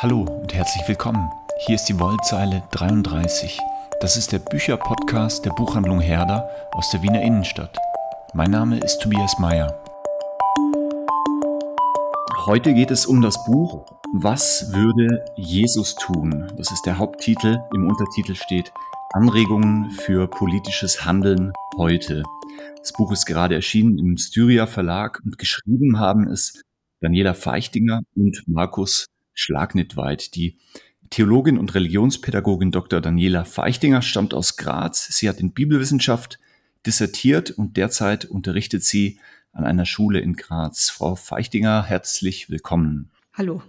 Hallo und herzlich willkommen. Hier ist die Wollzeile 33. Das ist der Bücherpodcast der Buchhandlung Herder aus der Wiener Innenstadt. Mein Name ist Tobias Mayer. Heute geht es um das Buch Was würde Jesus tun? Das ist der Haupttitel. Im Untertitel steht Anregungen für politisches Handeln heute. Das Buch ist gerade erschienen im Styria Verlag und geschrieben haben es Daniela Feichtinger und Markus Schlagnitweit. Die Theologin und Religionspädagogin Dr. Daniela Feichtinger stammt aus Graz. Sie hat in Bibelwissenschaft dissertiert und derzeit unterrichtet sie an einer Schule in Graz. Frau Feichtinger, herzlich willkommen. Hallo.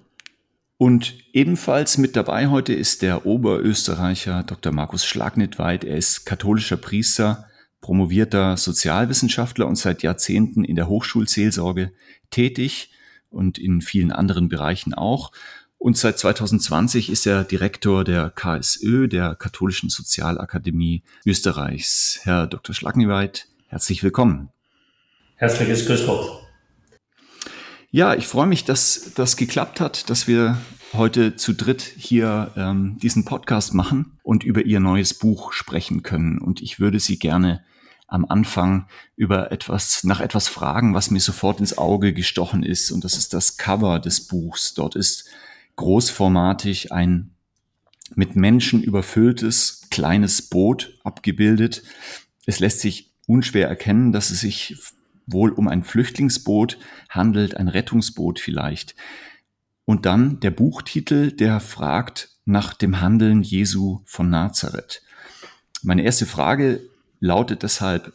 Und ebenfalls mit dabei heute ist der Oberösterreicher Dr. Markus Schlagnitweit. Er ist katholischer Priester, promovierter Sozialwissenschaftler und seit Jahrzehnten in der Hochschulseelsorge tätig und in vielen anderen Bereichen auch. Und seit 2020 ist er Direktor der KSÖ, der Katholischen Sozialakademie Österreichs. Herr Dr. Schlagneweit, herzlich willkommen. Herzliches Grüß Gott. Ja, ich freue mich, dass das geklappt hat, dass wir heute zu dritt hier ähm, diesen Podcast machen und über Ihr neues Buch sprechen können. Und ich würde Sie gerne am Anfang über etwas, nach etwas fragen, was mir sofort ins Auge gestochen ist. Und das ist das Cover des Buchs. Dort ist großformatig ein mit Menschen überfülltes kleines Boot abgebildet. Es lässt sich unschwer erkennen, dass es sich wohl um ein Flüchtlingsboot handelt, ein Rettungsboot vielleicht. Und dann der Buchtitel, der fragt nach dem Handeln Jesu von Nazareth. Meine erste Frage lautet deshalb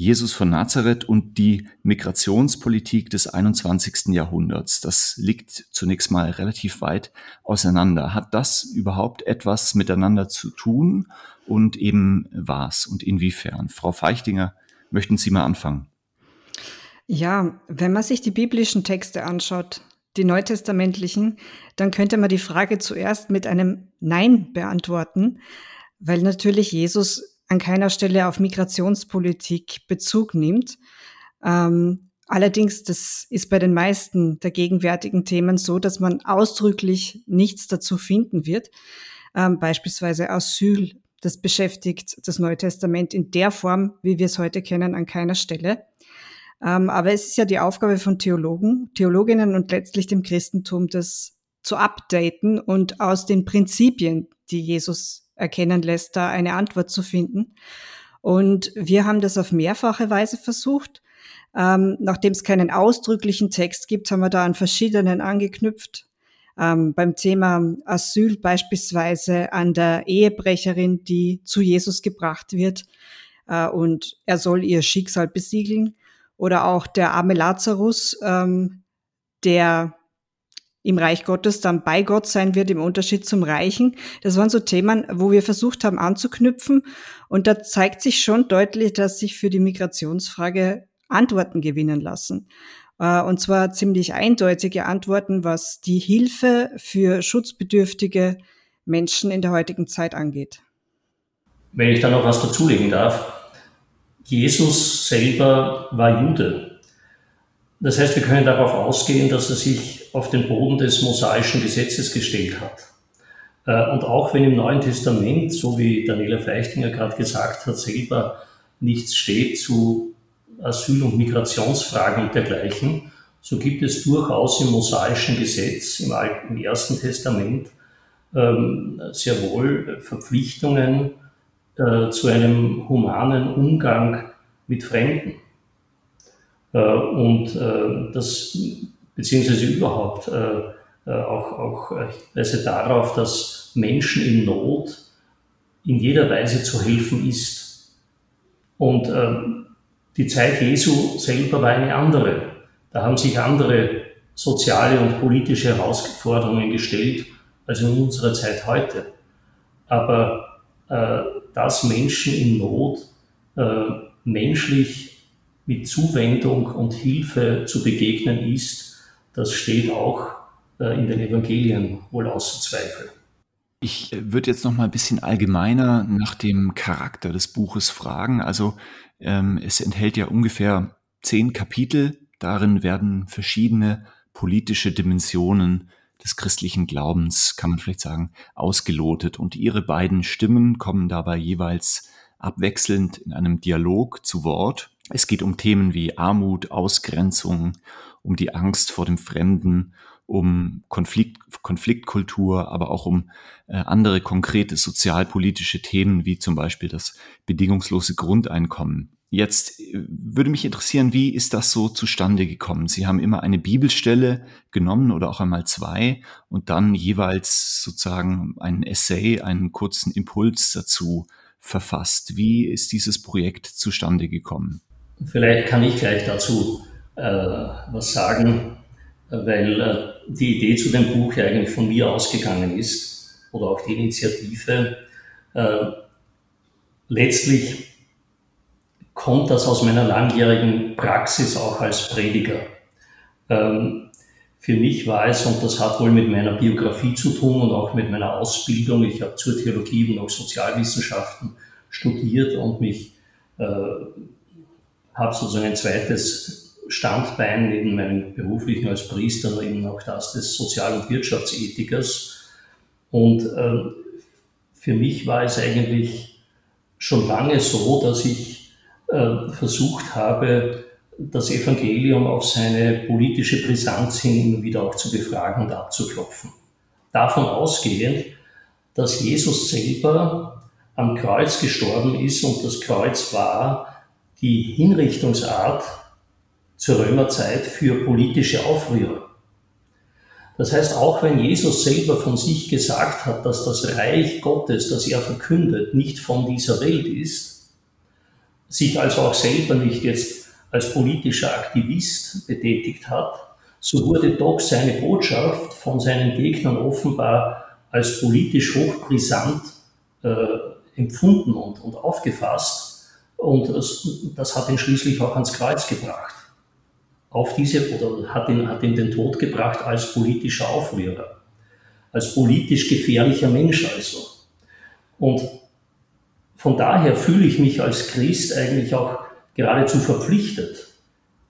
Jesus von Nazareth und die Migrationspolitik des 21. Jahrhunderts. Das liegt zunächst mal relativ weit auseinander. Hat das überhaupt etwas miteinander zu tun und eben was und inwiefern? Frau Feichtinger, möchten Sie mal anfangen? Ja, wenn man sich die biblischen Texte anschaut, die neutestamentlichen, dann könnte man die Frage zuerst mit einem Nein beantworten, weil natürlich Jesus an keiner Stelle auf Migrationspolitik Bezug nimmt. Ähm, allerdings, das ist bei den meisten der gegenwärtigen Themen so, dass man ausdrücklich nichts dazu finden wird. Ähm, beispielsweise Asyl, das beschäftigt das Neue Testament in der Form, wie wir es heute kennen, an keiner Stelle. Ähm, aber es ist ja die Aufgabe von Theologen, Theologinnen und letztlich dem Christentum, das zu updaten und aus den Prinzipien, die Jesus erkennen lässt, da eine Antwort zu finden. Und wir haben das auf mehrfache Weise versucht. Ähm, nachdem es keinen ausdrücklichen Text gibt, haben wir da an verschiedenen angeknüpft. Ähm, beim Thema Asyl beispielsweise an der Ehebrecherin, die zu Jesus gebracht wird äh, und er soll ihr Schicksal besiegeln. Oder auch der arme Lazarus, ähm, der im Reich Gottes dann bei Gott sein wird, im Unterschied zum Reichen. Das waren so Themen, wo wir versucht haben anzuknüpfen. Und da zeigt sich schon deutlich, dass sich für die Migrationsfrage Antworten gewinnen lassen. Äh, und zwar ziemlich eindeutige Antworten, was die Hilfe für schutzbedürftige Menschen in der heutigen Zeit angeht. Wenn ich da noch was dazulegen darf. Jesus selber war Jude. Das heißt, wir können darauf ausgehen, dass er sich auf den Boden des mosaischen Gesetzes gestellt hat. Äh, und auch wenn im Neuen Testament, so wie Daniela Feichtinger gerade gesagt hat, selber nichts steht zu Asyl- und Migrationsfragen und dergleichen, so gibt es durchaus im mosaischen Gesetz, im Ersten Testament, ähm, sehr wohl Verpflichtungen äh, zu einem humanen Umgang mit Fremden. Äh, und das beziehungsweise überhaupt äh, äh auch, auch Weise darauf, dass Menschen in Not in jeder Weise zu helfen ist. Und die Zeit Jesu selber war eine andere. Da haben sich andere soziale und politische Herausforderungen gestellt als in unserer Zeit heute. Aber äh, dass Menschen in Not äh, menschlich mit Zuwendung und Hilfe zu begegnen ist, das steht auch äh, in den Evangelien wohl außer Zweifel. Ich äh, würde jetzt noch mal ein bisschen allgemeiner nach dem Charakter des Buches fragen. Also ähm, es enthält ja ungefähr zehn Kapitel. Darin werden verschiedene politische Dimensionen des christlichen Glaubens, kann man vielleicht sagen, ausgelotet. Und ihre beiden Stimmen kommen dabei jeweils abwechselnd in einem Dialog zu Wort. Es geht um Themen wie Armut, Ausgrenzung, um die Angst vor dem Fremden, um Konflikt, Konfliktkultur, aber auch um äh, andere konkrete sozialpolitische Themen wie zum Beispiel das bedingungslose Grundeinkommen. Jetzt äh, würde mich interessieren, wie ist das so zustande gekommen? Sie haben immer eine Bibelstelle genommen oder auch einmal zwei und dann jeweils sozusagen einen Essay, einen kurzen Impuls dazu verfasst. Wie ist dieses Projekt zustande gekommen? Vielleicht kann ich gleich dazu äh, was sagen, weil äh, die Idee zu dem Buch ja eigentlich von mir ausgegangen ist oder auch die Initiative. Äh, letztlich kommt das aus meiner langjährigen Praxis auch als Prediger. Ähm, für mich war es, und das hat wohl mit meiner Biografie zu tun und auch mit meiner Ausbildung, ich habe zur Theologie und auch Sozialwissenschaften studiert und mich äh, habe sozusagen ein zweites Standbein neben meinem beruflichen als Priester, eben auch das des Sozial- und Wirtschaftsethikers. Und äh, für mich war es eigentlich schon lange so, dass ich äh, versucht habe, das Evangelium auf seine politische Brisanz hin immer wieder auch zu befragen und abzuklopfen. Davon ausgehend, dass Jesus selber am Kreuz gestorben ist und das Kreuz war die Hinrichtungsart zur Römerzeit für politische Aufrührer. Das heißt, auch wenn Jesus selber von sich gesagt hat, dass das Reich Gottes, das er verkündet, nicht von dieser Welt ist, sich also auch selber nicht jetzt als politischer Aktivist betätigt hat, so wurde doch seine Botschaft von seinen Gegnern offenbar als politisch hochbrisant äh, empfunden und, und aufgefasst. Und das, hat ihn schließlich auch ans Kreuz gebracht. Auf diese, oder hat ihn, hat ihn den Tod gebracht als politischer Aufrührer, als politisch gefährlicher Mensch also. Und von daher fühle ich mich als Christ eigentlich auch geradezu verpflichtet,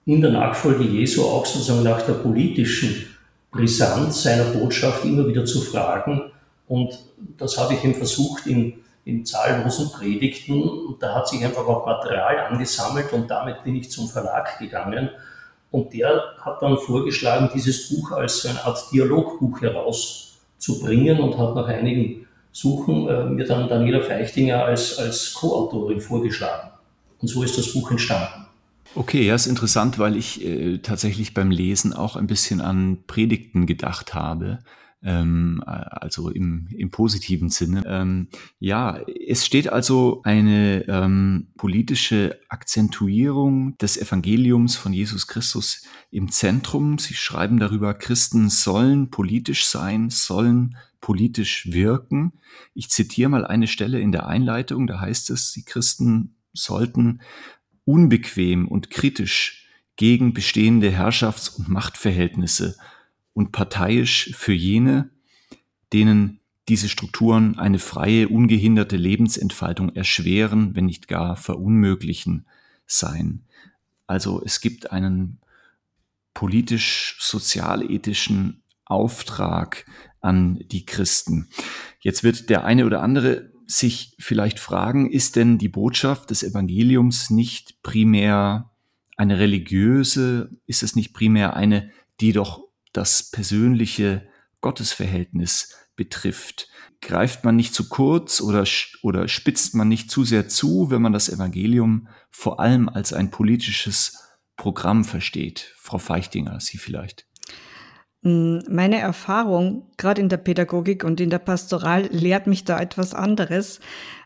in der Nachfolge Jesu auch sozusagen nach der politischen Brisanz seiner Botschaft immer wieder zu fragen. Und das habe ich ihm versucht in, in zahllosen Predigten. Und da hat sich einfach auch Material angesammelt und damit bin ich zum Verlag gegangen. Und der hat dann vorgeschlagen, dieses Buch als so eine Art Dialogbuch herauszubringen und hat nach einigen Suchen äh, mir dann Daniela Feichtinger als, als Co-Autorin vorgeschlagen. Und so ist das Buch entstanden. Okay, ja, ist interessant, weil ich äh, tatsächlich beim Lesen auch ein bisschen an Predigten gedacht habe. Ähm, also im, im positiven Sinne. Ähm, ja, es steht also eine ähm, politische Akzentuierung des Evangeliums von Jesus Christus im Zentrum. Sie schreiben darüber, Christen sollen politisch sein, sollen politisch wirken. Ich zitiere mal eine Stelle in der Einleitung, da heißt es, die Christen sollten unbequem und kritisch gegen bestehende Herrschafts- und Machtverhältnisse und parteiisch für jene, denen diese Strukturen eine freie, ungehinderte Lebensentfaltung erschweren, wenn nicht gar verunmöglichen sein. Also es gibt einen politisch-sozialethischen Auftrag an die Christen. Jetzt wird der eine oder andere sich vielleicht fragen, ist denn die Botschaft des Evangeliums nicht primär eine religiöse, ist es nicht primär eine, die doch das persönliche Gottesverhältnis betrifft? Greift man nicht zu kurz oder, oder spitzt man nicht zu sehr zu, wenn man das Evangelium vor allem als ein politisches Programm versteht? Frau Feichtinger, Sie vielleicht. Hm, meine Erfahrung, gerade in der Pädagogik und in der Pastoral, lehrt mich da etwas anderes,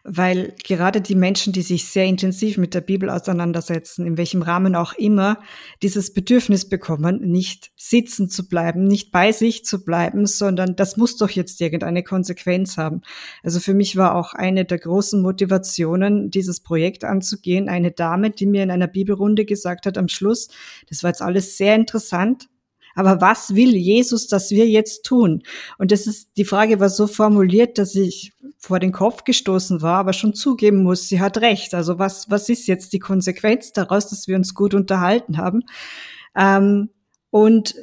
weil gerade die Menschen, die sich sehr intensiv mit der Bibel auseinandersetzen, in welchem Rahmen auch immer, dieses Bedürfnis bekommen, nicht sitzen zu bleiben, nicht bei sich zu bleiben, sondern das muss doch jetzt irgendeine Konsequenz haben. Also für mich war auch eine der großen Motivationen, dieses Projekt anzugehen, eine Dame, die mir in einer Bibelrunde gesagt hat am Schluss, das war jetzt alles sehr interessant, aber was will Jesus, dass wir jetzt tun? Und das ist, die Frage war so formuliert, dass ich vor den Kopf gestoßen war, aber schon zugeben muss, sie hat recht. Also was, was ist jetzt die Konsequenz daraus, dass wir uns gut unterhalten haben? Ähm, und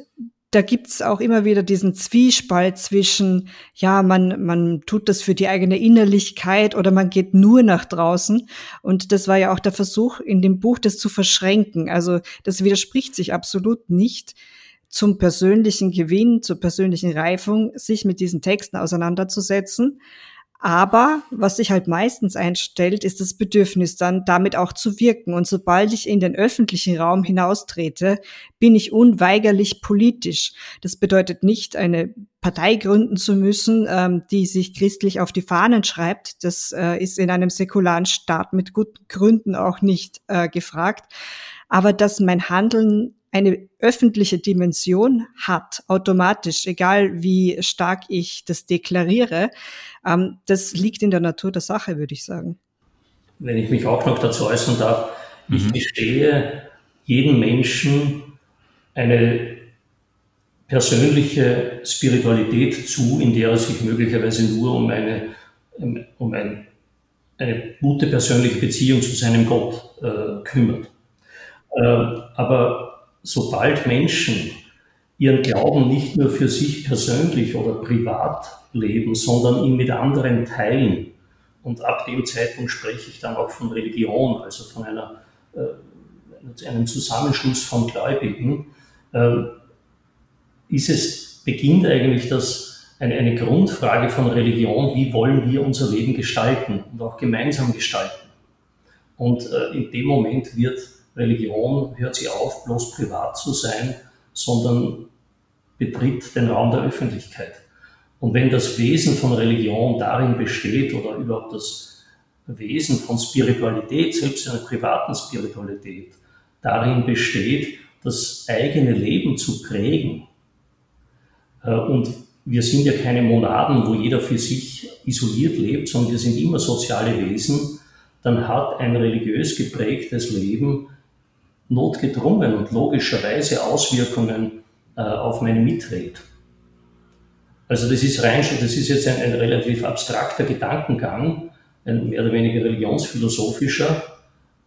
da gibt's auch immer wieder diesen Zwiespalt zwischen, ja, man, man tut das für die eigene Innerlichkeit oder man geht nur nach draußen. Und das war ja auch der Versuch in dem Buch, das zu verschränken. Also das widerspricht sich absolut nicht zum persönlichen Gewinn, zur persönlichen Reifung, sich mit diesen Texten auseinanderzusetzen. Aber was sich halt meistens einstellt, ist das Bedürfnis dann, damit auch zu wirken. Und sobald ich in den öffentlichen Raum hinaustrete, bin ich unweigerlich politisch. Das bedeutet nicht, eine Partei gründen zu müssen, ähm, die sich christlich auf die Fahnen schreibt. Das äh, ist in einem säkularen Staat mit guten Gründen auch nicht äh, gefragt. Aber dass mein Handeln eine öffentliche Dimension hat, automatisch, egal wie stark ich das deklariere, ähm, das liegt in der Natur der Sache, würde ich sagen. Wenn ich mich auch noch dazu äußern darf, mhm. ich gestehe jedem Menschen eine persönliche Spiritualität zu, in der er sich möglicherweise nur um eine, um ein, eine gute persönliche Beziehung zu seinem Gott äh, kümmert. Äh, aber sobald Menschen ihren Glauben nicht nur für sich persönlich oder privat leben, sondern ihn mit anderen teilen, und ab dem Zeitpunkt spreche ich dann auch von Religion, also von einer, äh, einem Zusammenschluss von Gläubigen, äh, ist es, beginnt eigentlich das, eine, eine Grundfrage von Religion, wie wollen wir unser Leben gestalten und auch gemeinsam gestalten. Und äh, in dem Moment wird Religion hört sie auf, bloß privat zu sein, sondern betritt den Raum der Öffentlichkeit. Und wenn das Wesen von Religion darin besteht oder überhaupt das Wesen von Spiritualität, selbst einer privaten Spiritualität, darin besteht, das eigene Leben zu prägen. Äh, und wir sind ja keine Monaden, wo jeder für sich isoliert lebt, sondern wir sind immer soziale Wesen, dann hat ein religiös geprägtes Leben notgedrungen und logischerweise Auswirkungen äh, auf meine Mitwelt. Also das ist rein schon, das ist jetzt ein, ein relativ abstrakter Gedankengang, ein mehr oder weniger religionsphilosophischer,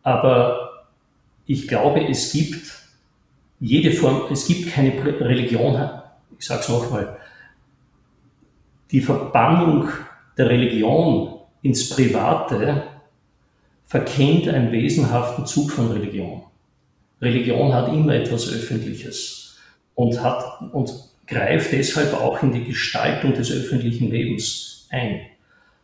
aber ich glaube, es gibt jede Form, es gibt keine Religion, ich sage es nochmal, die Verbannung der Religion ins Private verkennt einen wesenhaften Zug von Religion. Religion hat immer etwas Öffentliches und, hat, und greift deshalb auch in die Gestaltung des öffentlichen Lebens ein.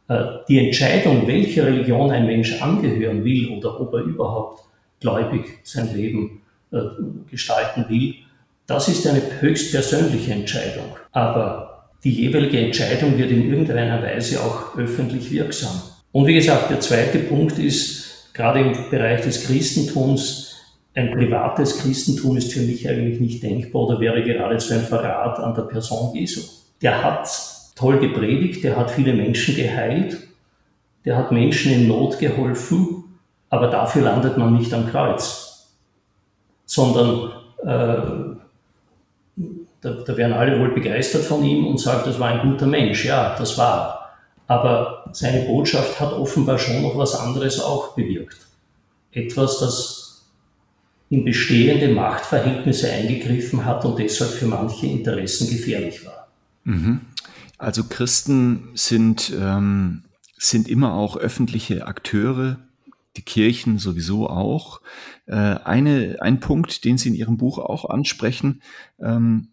Äh, die Entscheidung, welcher Religion ein Mensch angehören will oder ob er überhaupt gläubig sein Leben äh, gestalten will, das ist eine höchst persönliche Entscheidung. Aber die jeweilige Entscheidung wird in irgendeiner Weise auch öffentlich wirksam. Und wie gesagt, der zweite Punkt ist, gerade im Bereich des Christentums, ein privates Christentum ist für mich eigentlich nicht denkbar oder wäre geradezu ein Verrat an der Person Jesu. Der hat toll gepredigt, der hat viele Menschen geheilt, der hat Menschen in Not geholfen, aber dafür landet man nicht am Kreuz, sondern äh, da, da werden alle wohl begeistert von ihm und sagen, das war ein guter Mensch. Ja, das war. Aber seine Botschaft hat offenbar schon noch was anderes auch bewirkt. Etwas, das in bestehende Machtverhältnisse eingegriffen hat und deshalb für manche Interessen gefährlich war. Mhm. Also Christen sind, ähm, sind immer auch öffentliche Akteure, die Kirchen sowieso auch. Äh, eine, ein Punkt, den Sie in Ihrem Buch auch ansprechen, ähm,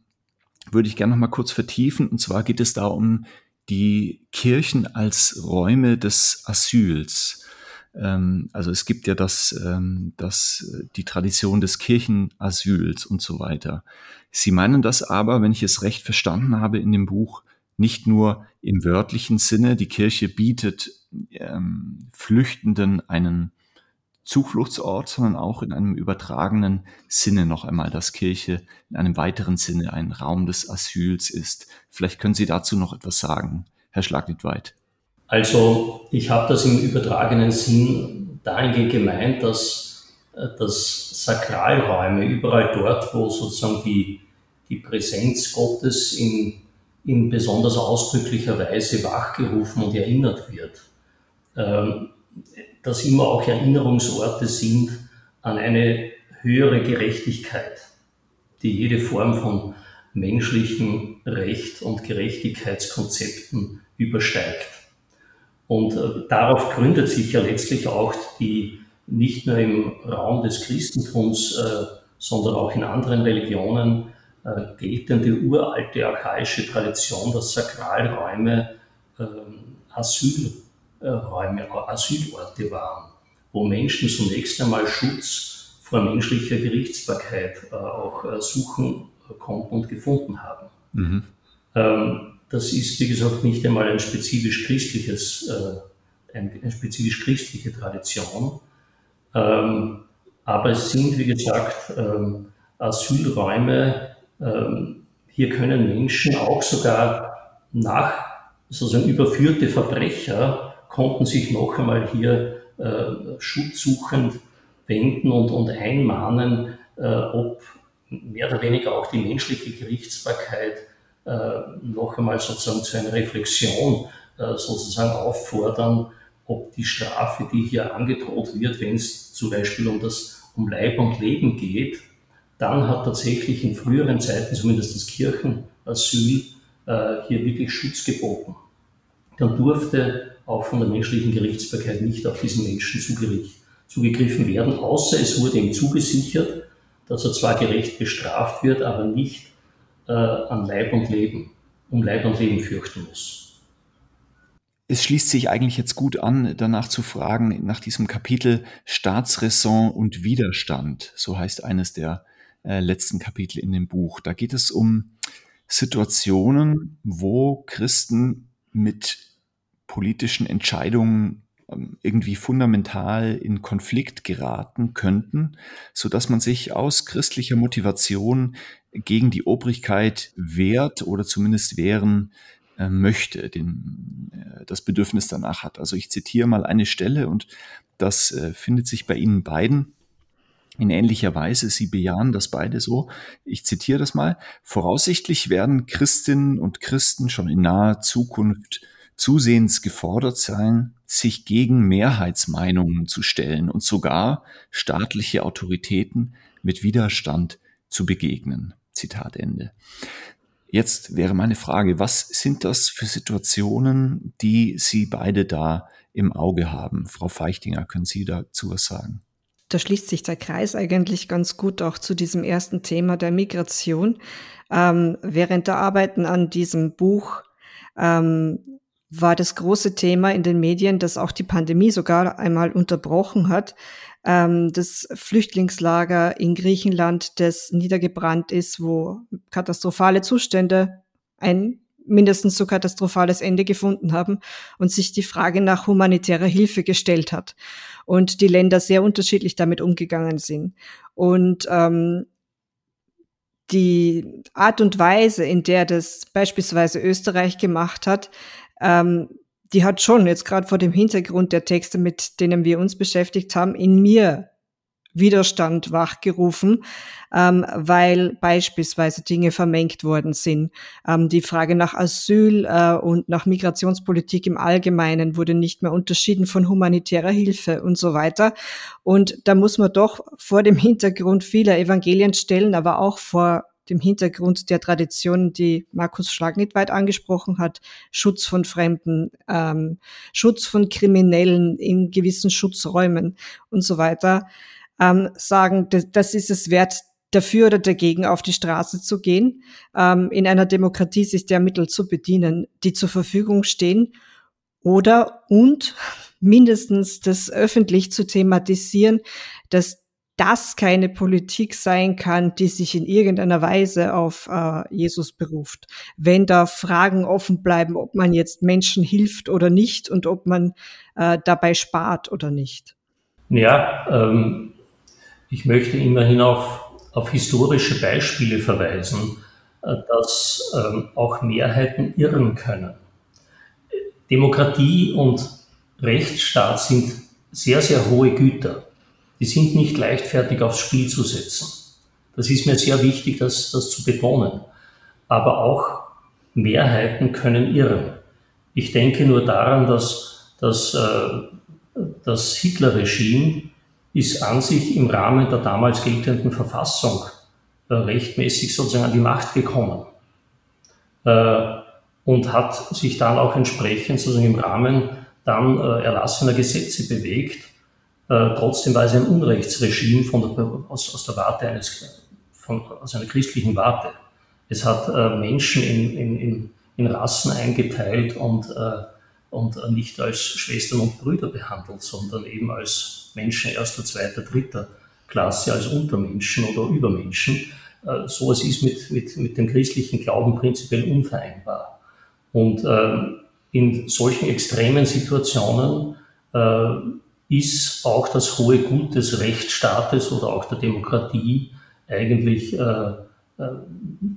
würde ich gerne noch mal kurz vertiefen. Und zwar geht es da um die Kirchen als Räume des Asyls. Ähm, also es gibt ja das, ähm, das, äh, die Tradition des Kirchenasyls und so weiter. Sie meinen das aber, wenn ich es recht verstanden habe, in dem Buch nicht nur im wörtlichen Sinne, die Kirche bietet ähm, Flüchtenden einen Zufluchtsort, sondern auch in einem übertragenen Sinne noch einmal, dass Kirche in einem weiteren Sinne ein Raum des Asyls ist. Vielleicht können Sie dazu noch etwas sagen, Herr Schlagnitweit. Also ich habe das im übertragenen Sinn dahingehend gemeint, dass, äh, dass Sakralräume, überall dort, wo sozusagen die, die Präsenz Gottes in, in besonders ausdrücklicher Weise wachgerufen und erinnert wird, ähm, dass immer auch Erinnerungsorte sind an eine höhere Gerechtigkeit, die jede Form von menschlichen Recht und Gerechtigkeitskonzepten übersteigt. Und äh, darauf gründet sich ja letztlich auch die nicht nur im Raum des Christentums, äh, sondern auch in anderen Religionen äh, geltende uralte archaische Tradition, dass Sakralräume äh, Asylräume, Asylorte waren, wo Menschen zunächst einmal Schutz vor menschlicher Gerichtsbarkeit auch suchen konnten und gefunden haben. Mhm. Ähm, das ist, wie gesagt, nicht einmal ein spezifisch christliches, äh, eine, eine spezifisch christliche Tradition. Ähm, aber es sind, wie gesagt, ähm, Asylräume. Ähm, hier können Menschen auch sogar nach sozusagen überführte Verbrecher konnten sich noch einmal hier äh, schutzsuchend wenden und, und einmahnen, äh, ob mehr oder weniger auch die menschliche Gerichtsbarkeit noch einmal sozusagen zu einer Reflexion äh, sozusagen auffordern, ob die Strafe, die hier angedroht wird, wenn es zum Beispiel um das um Leib und Leben geht, dann hat tatsächlich in früheren Zeiten zumindest das Kirchenasyl äh, hier wirklich Schutz geboten. Dann durfte auch von der menschlichen Gerichtsbarkeit nicht auf diesen Menschen zugegriffen werden, außer es wurde ihm zugesichert, dass er zwar gerecht bestraft wird, aber nicht äh, an Leib und Leben, um Leib und Leben fürchten muss. Es schließt sich eigentlich jetzt gut an, danach zu fragen, nach diesem Kapitel Staatsräson und Widerstand, so heißt eines der äh, letzten Kapitel in dem Buch. Da geht es um Situationen, wo Christen mit politischen Entscheidungen irgendwie fundamental in Konflikt geraten könnten, so dass man sich aus christlicher Motivation gegen die Obrigkeit wehrt oder zumindest wehren äh, möchte, den, äh, das Bedürfnis danach hat. Also ich zitiere mal eine Stelle und das äh, findet sich bei Ihnen beiden in ähnlicher Weise. Sie bejahen das beide so. Ich zitiere das mal. Voraussichtlich werden Christinnen und Christen schon in naher Zukunft zusehends gefordert sein, sich gegen Mehrheitsmeinungen zu stellen und sogar staatliche Autoritäten mit Widerstand zu begegnen. Zitat Ende. Jetzt wäre meine Frage, was sind das für Situationen, die Sie beide da im Auge haben? Frau Feichtinger, können Sie dazu was sagen? Da schließt sich der Kreis eigentlich ganz gut auch zu diesem ersten Thema der Migration. Ähm, während der Arbeiten an diesem Buch ähm, war das große Thema in den Medien, dass auch die Pandemie sogar einmal unterbrochen hat. Ähm, das Flüchtlingslager in Griechenland, das niedergebrannt ist, wo katastrophale Zustände ein mindestens so katastrophales Ende gefunden haben und sich die Frage nach humanitärer Hilfe gestellt hat und die Länder sehr unterschiedlich damit umgegangen sind. Und ähm, die Art und Weise, in der das beispielsweise Österreich gemacht hat, ähm, die hat schon jetzt gerade vor dem Hintergrund der Texte, mit denen wir uns beschäftigt haben, in mir Widerstand wachgerufen, ähm, weil beispielsweise Dinge vermengt worden sind. Ähm, die Frage nach Asyl äh, und nach Migrationspolitik im Allgemeinen wurde nicht mehr unterschieden von humanitärer Hilfe und so weiter. Und da muss man doch vor dem Hintergrund vieler Evangelienstellen, aber auch vor dem Hintergrund der Tradition, die Markus Schlagnitweit angesprochen hat, Schutz von Fremden, ähm, Schutz von Kriminellen in gewissen Schutzräumen und so weiter, ähm, sagen, das, das ist es wert, dafür oder dagegen auf die Straße zu gehen, ähm, in einer Demokratie sich der Mittel zu bedienen, die zur Verfügung stehen oder und mindestens das öffentlich zu thematisieren, dass das keine Politik sein kann, die sich in irgendeiner Weise auf äh, Jesus beruft. Wenn da Fragen offen bleiben, ob man jetzt Menschen hilft oder nicht und ob man äh, dabei spart oder nicht. Ja, ähm, ich möchte immerhin auf, auf historische Beispiele verweisen, äh, dass ähm, auch Mehrheiten irren können. Demokratie und Rechtsstaat sind sehr, sehr hohe Güter die sind nicht leichtfertig aufs Spiel zu setzen. Das ist mir sehr wichtig, das, das zu betonen. Aber auch Mehrheiten können irren. Ich denke nur daran, dass, dass äh, das Hitler-Regime ist an sich im Rahmen der damals geltenden Verfassung äh, rechtmäßig sozusagen an die Macht gekommen äh, und hat sich dann auch entsprechend sozusagen im Rahmen dann äh, erlassener Gesetze bewegt. Äh, trotzdem war es ein Unrechtsregime von der, aus, aus der Warte eines, von, aus einer christlichen Warte. Es hat äh, Menschen in, in, in, in, Rassen eingeteilt und, äh, und nicht als Schwestern und Brüder behandelt, sondern eben als Menschen erster, zweiter, dritter Klasse, als Untermenschen oder Übermenschen. Äh, sowas ist mit, mit, mit dem christlichen Glauben prinzipiell unvereinbar. Und äh, in solchen extremen Situationen äh, ist auch das hohe Gut des Rechtsstaates oder auch der Demokratie eigentlich äh, äh,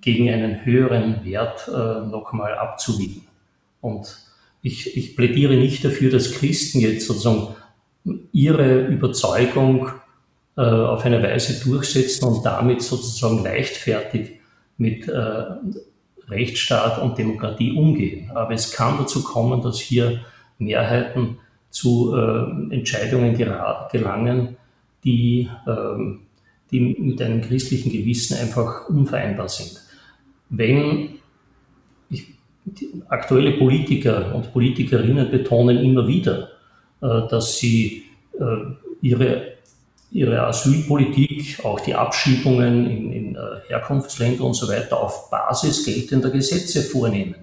gegen einen höheren Wert äh, nochmal abzuwiegen. Und ich, ich plädiere nicht dafür, dass Christen jetzt sozusagen ihre Überzeugung äh, auf eine Weise durchsetzen und damit sozusagen leichtfertig mit äh, Rechtsstaat und Demokratie umgehen. Aber es kann dazu kommen, dass hier Mehrheiten zu äh, Entscheidungen gelangen, die, äh, die mit einem christlichen Gewissen einfach unvereinbar sind. Wenn ich, aktuelle Politiker und Politikerinnen betonen immer wieder, äh, dass sie äh, ihre ihre Asylpolitik, auch die Abschiebungen in, in äh, Herkunftsländer und so weiter auf Basis geltender Gesetze vornehmen.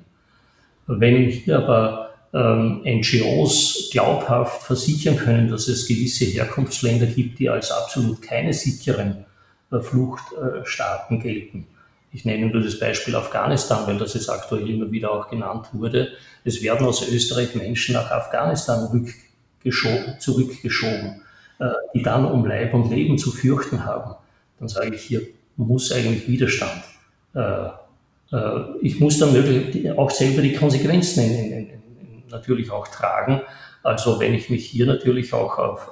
Wenn hier aber ähm, NGOs glaubhaft versichern können, dass es gewisse Herkunftsländer gibt, die als absolut keine sicheren äh, Fluchtstaaten gelten. Ich nenne nur das Beispiel Afghanistan, weil das jetzt aktuell immer wieder auch genannt wurde. Es werden aus Österreich Menschen nach Afghanistan zurückgeschoben äh, die dann um Leib und Leben zu fürchten haben, dann sage ich, hier muss eigentlich Widerstand. Äh, äh, ich muss dann auch selber die Konsequenzen in, in, in, natürlich auch tragen. Also wenn ich mich hier natürlich auch auf,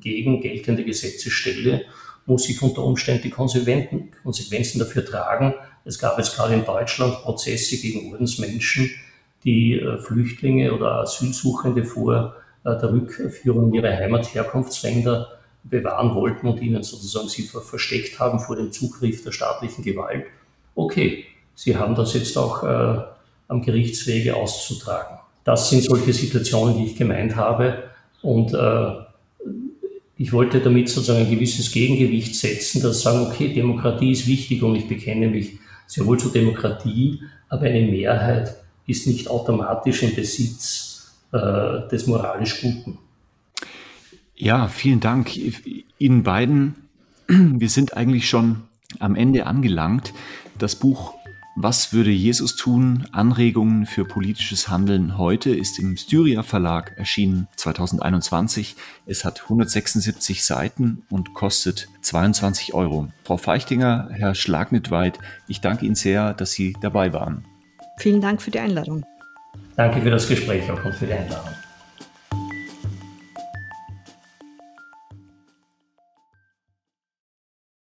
gegen geltende Gesetze stelle, muss ich unter Umständen die Konsequenzen dafür tragen. Es gab jetzt gerade in Deutschland Prozesse gegen Ordensmenschen, die Flüchtlinge oder Asylsuchende vor äh, der Rückführung in ihre Heimatherkunftsländer bewahren wollten und ihnen sozusagen sie versteckt haben vor dem Zugriff der staatlichen Gewalt. Okay, sie haben das jetzt auch äh, am Gerichtswege auszutragen. Das sind solche Situationen, die ich gemeint habe. Und äh, ich wollte damit sozusagen ein gewisses Gegengewicht setzen, dass sagen, okay, Demokratie ist wichtig und ich bekenne mich sehr wohl zur Demokratie, aber eine Mehrheit ist nicht automatisch im Besitz äh, des moralisch Guten. Ja, vielen Dank Ihnen beiden. Wir sind eigentlich schon am Ende angelangt. Das Buch Was würde Jesus tun? Anregungen für politisches Handeln heute ist im Styria Verlag erschienen 2021. Es hat 176 Seiten und kostet 22 Euro. Frau Feichtinger, Herr Schlagnitweit, ich danke Ihnen sehr, dass Sie dabei waren. Vielen Dank für die Einladung. Danke für das Gespräch auch und für die Einladung.